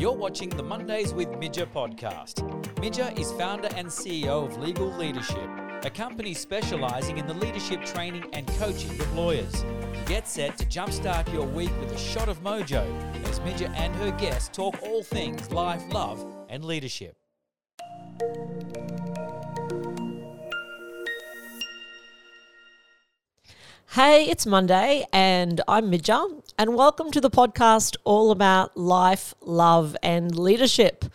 You're watching the Mondays with Midja podcast. Midja is founder and CEO of Legal Leadership, a company specializing in the leadership training and coaching of lawyers. Get set to jumpstart your week with a shot of mojo as Midja and her guests talk all things life, love, and leadership. Hey, it's Monday, and I'm Midja, and welcome to the podcast all about life, love, and leadership.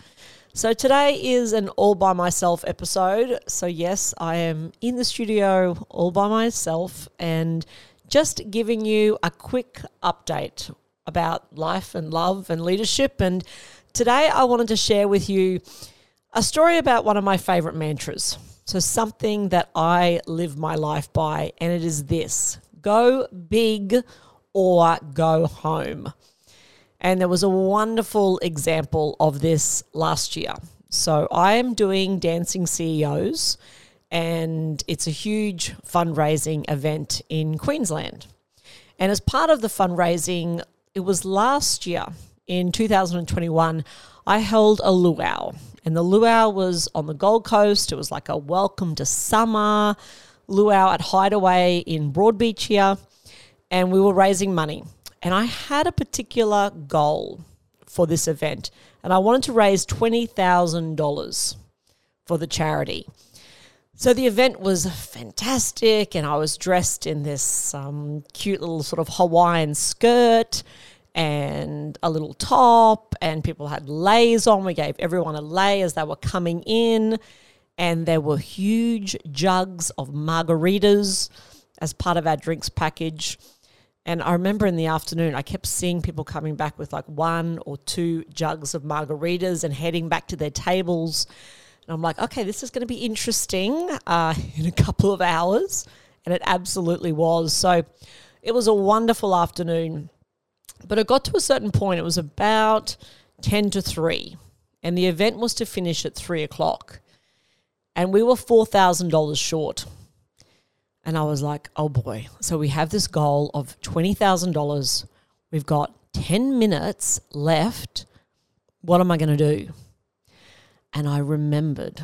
So, today is an all by myself episode. So, yes, I am in the studio all by myself and just giving you a quick update about life and love and leadership. And today, I wanted to share with you a story about one of my favorite mantras. So, something that I live my life by, and it is this go big or go home. And there was a wonderful example of this last year. So, I am doing Dancing CEOs, and it's a huge fundraising event in Queensland. And as part of the fundraising, it was last year in 2021, I held a luau. And the luau was on the Gold Coast. It was like a welcome to summer luau at Hideaway in Broadbeach here. And we were raising money. And I had a particular goal for this event. And I wanted to raise $20,000 for the charity. So the event was fantastic, and I was dressed in this um, cute little sort of Hawaiian skirt and a little top, and people had leis on. We gave everyone a lei as they were coming in, and there were huge jugs of margaritas as part of our drinks package. And I remember in the afternoon, I kept seeing people coming back with like one or two jugs of margaritas and heading back to their tables. And I'm like, okay, this is going to be interesting uh, in a couple of hours. And it absolutely was. So it was a wonderful afternoon. But it got to a certain point, it was about 10 to 3, and the event was to finish at 3 o'clock. And we were $4,000 short. And I was like, oh boy. So we have this goal of $20,000. We've got 10 minutes left. What am I going to do? And I remembered,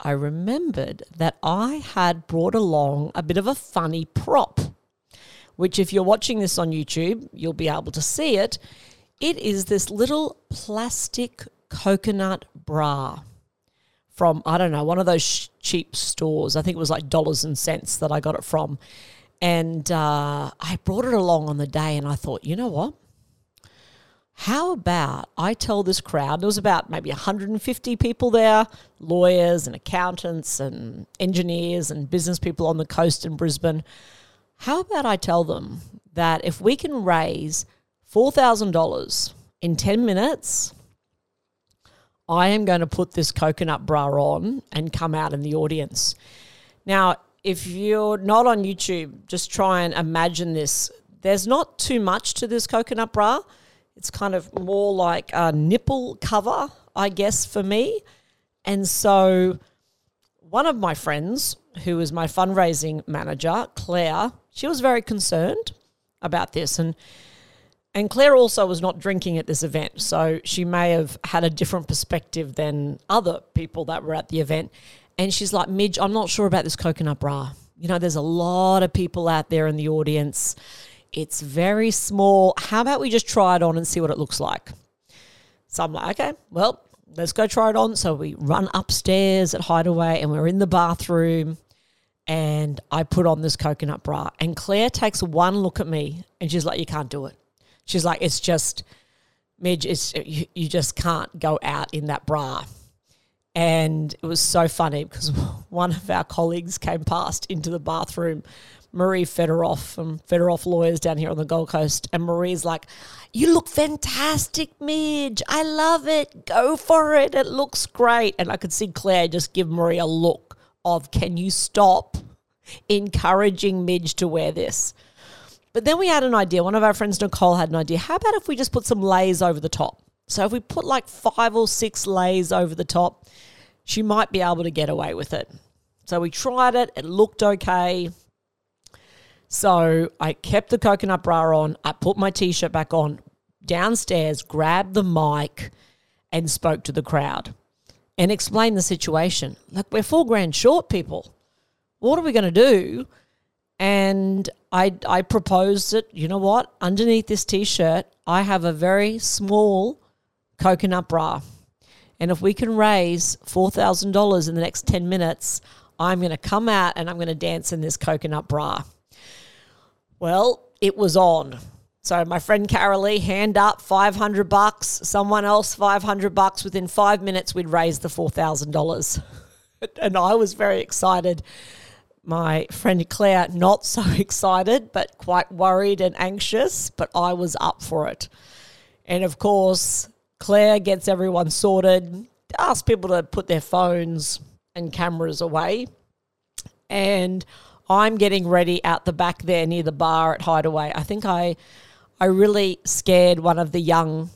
I remembered that I had brought along a bit of a funny prop which, if you're watching this on YouTube, you'll be able to see it. It is this little plastic coconut bra from, I don't know, one of those sh- cheap stores. I think it was like dollars and cents that I got it from. And uh, I brought it along on the day and I thought, you know what? How about I tell this crowd, there was about maybe 150 people there, lawyers and accountants and engineers and business people on the coast in Brisbane. How about I tell them that if we can raise $4,000 in 10 minutes, I am going to put this coconut bra on and come out in the audience. Now, if you're not on YouTube, just try and imagine this. There's not too much to this coconut bra. It's kind of more like a nipple cover, I guess, for me. And so, one of my friends, who is my fundraising manager, Claire, she was very concerned about this and and Claire also was not drinking at this event, so she may have had a different perspective than other people that were at the event. And she's like, Midge, I'm not sure about this coconut bra. You know, there's a lot of people out there in the audience. It's very small. How about we just try it on and see what it looks like? So I'm like, okay, well, let's go try it on. So we run upstairs at Hideaway and we're in the bathroom and I put on this coconut bra. And Claire takes one look at me and she's like, You can't do it. She's like, It's just, Midge, it's, you, you just can't go out in that bra. And it was so funny because one of our colleagues came past into the bathroom, Marie Federoff from Federoff Lawyers down here on the Gold Coast. And Marie's like, You look fantastic, Midge. I love it. Go for it. It looks great. And I could see Claire just give Marie a look of can you stop encouraging Midge to wear this? But then we had an idea. One of our friends, Nicole, had an idea. How about if we just put some leis over the top? So if we put like five or six leis over the top, she might be able to get away with it. So we tried it. It looked okay. So I kept the coconut bra on. I put my t shirt back on downstairs, grabbed the mic, and spoke to the crowd and explained the situation. Like, we're four grand short, people. What are we going to do? And I, I proposed that, you know what? Underneath this t shirt, I have a very small coconut bra. And if we can raise $4,000 in the next 10 minutes, I'm going to come out and I'm going to dance in this coconut bra. Well, it was on. So my friend Carolee, hand up, 500 bucks. Someone else, 500 bucks. Within five minutes, we'd raised the $4,000. and I was very excited. My friend Claire, not so excited, but quite worried and anxious, but I was up for it. And of course, Claire gets everyone sorted, asks people to put their phones and cameras away. And I'm getting ready out the back there near the bar at Hideaway. I think I I really scared one of the young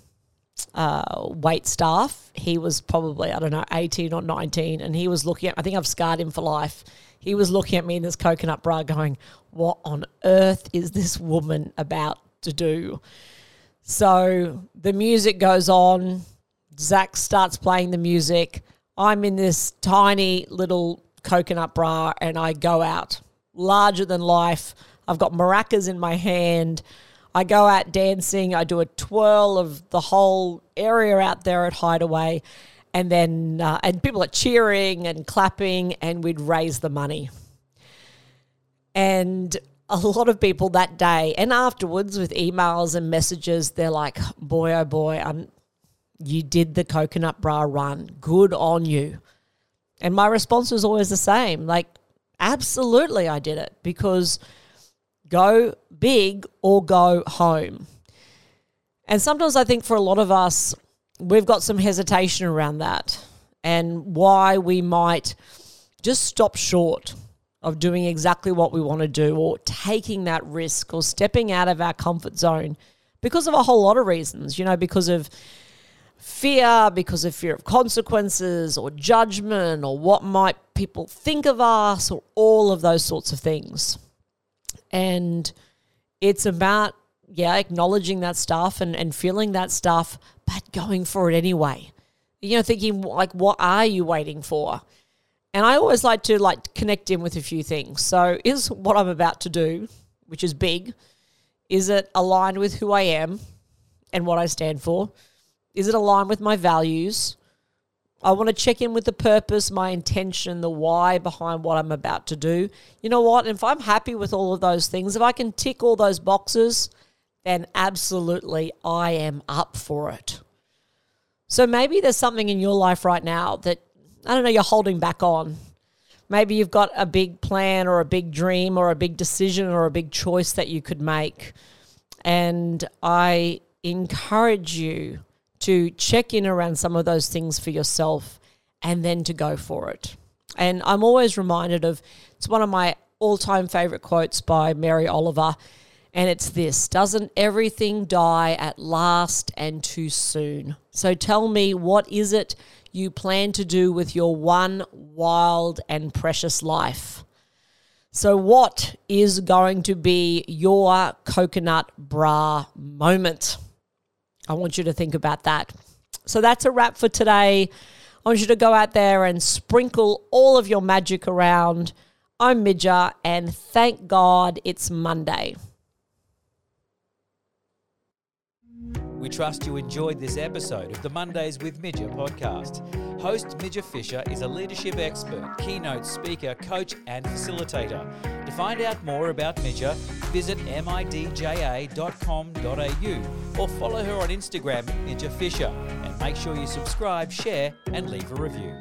uh, wait staff. He was probably, I don't know, 18 or 19, and he was looking at, I think I've scarred him for life. He was looking at me in this coconut bra going, What on earth is this woman about to do? So the music goes on. Zach starts playing the music. I'm in this tiny little coconut bra and I go out larger than life. I've got maracas in my hand. I go out dancing. I do a twirl of the whole area out there at Hideaway, and then uh, and people are cheering and clapping, and we'd raise the money. And a lot of people that day and afterwards with emails and messages, they're like, "Boy, oh boy, I'm, you did the coconut bra run. Good on you." And my response was always the same, like, "Absolutely, I did it because." Go big or go home. And sometimes I think for a lot of us, we've got some hesitation around that and why we might just stop short of doing exactly what we want to do or taking that risk or stepping out of our comfort zone because of a whole lot of reasons, you know, because of fear, because of fear of consequences or judgment or what might people think of us or all of those sorts of things. And it's about, yeah, acknowledging that stuff and, and feeling that stuff, but going for it anyway. You know, thinking like, what are you waiting for? And I always like to like connect in with a few things. So is what I'm about to do, which is big, is it aligned with who I am and what I stand for? Is it aligned with my values? I want to check in with the purpose, my intention, the why behind what I'm about to do. You know what? If I'm happy with all of those things, if I can tick all those boxes, then absolutely I am up for it. So maybe there's something in your life right now that, I don't know, you're holding back on. Maybe you've got a big plan or a big dream or a big decision or a big choice that you could make. And I encourage you to check in around some of those things for yourself and then to go for it. And I'm always reminded of it's one of my all time favorite quotes by Mary Oliver. And it's this Doesn't everything die at last and too soon? So tell me, what is it you plan to do with your one wild and precious life? So, what is going to be your coconut bra moment? I want you to think about that. So that's a wrap for today. I want you to go out there and sprinkle all of your magic around. I'm Midja, and thank God it's Monday. We trust you enjoyed this episode of the Mondays with Midja podcast. Host Midja Fisher is a leadership expert, keynote speaker, coach, and facilitator. To find out more about Midja, visit midja.com.au or follow her on Instagram Midja Fisher. And make sure you subscribe, share, and leave a review.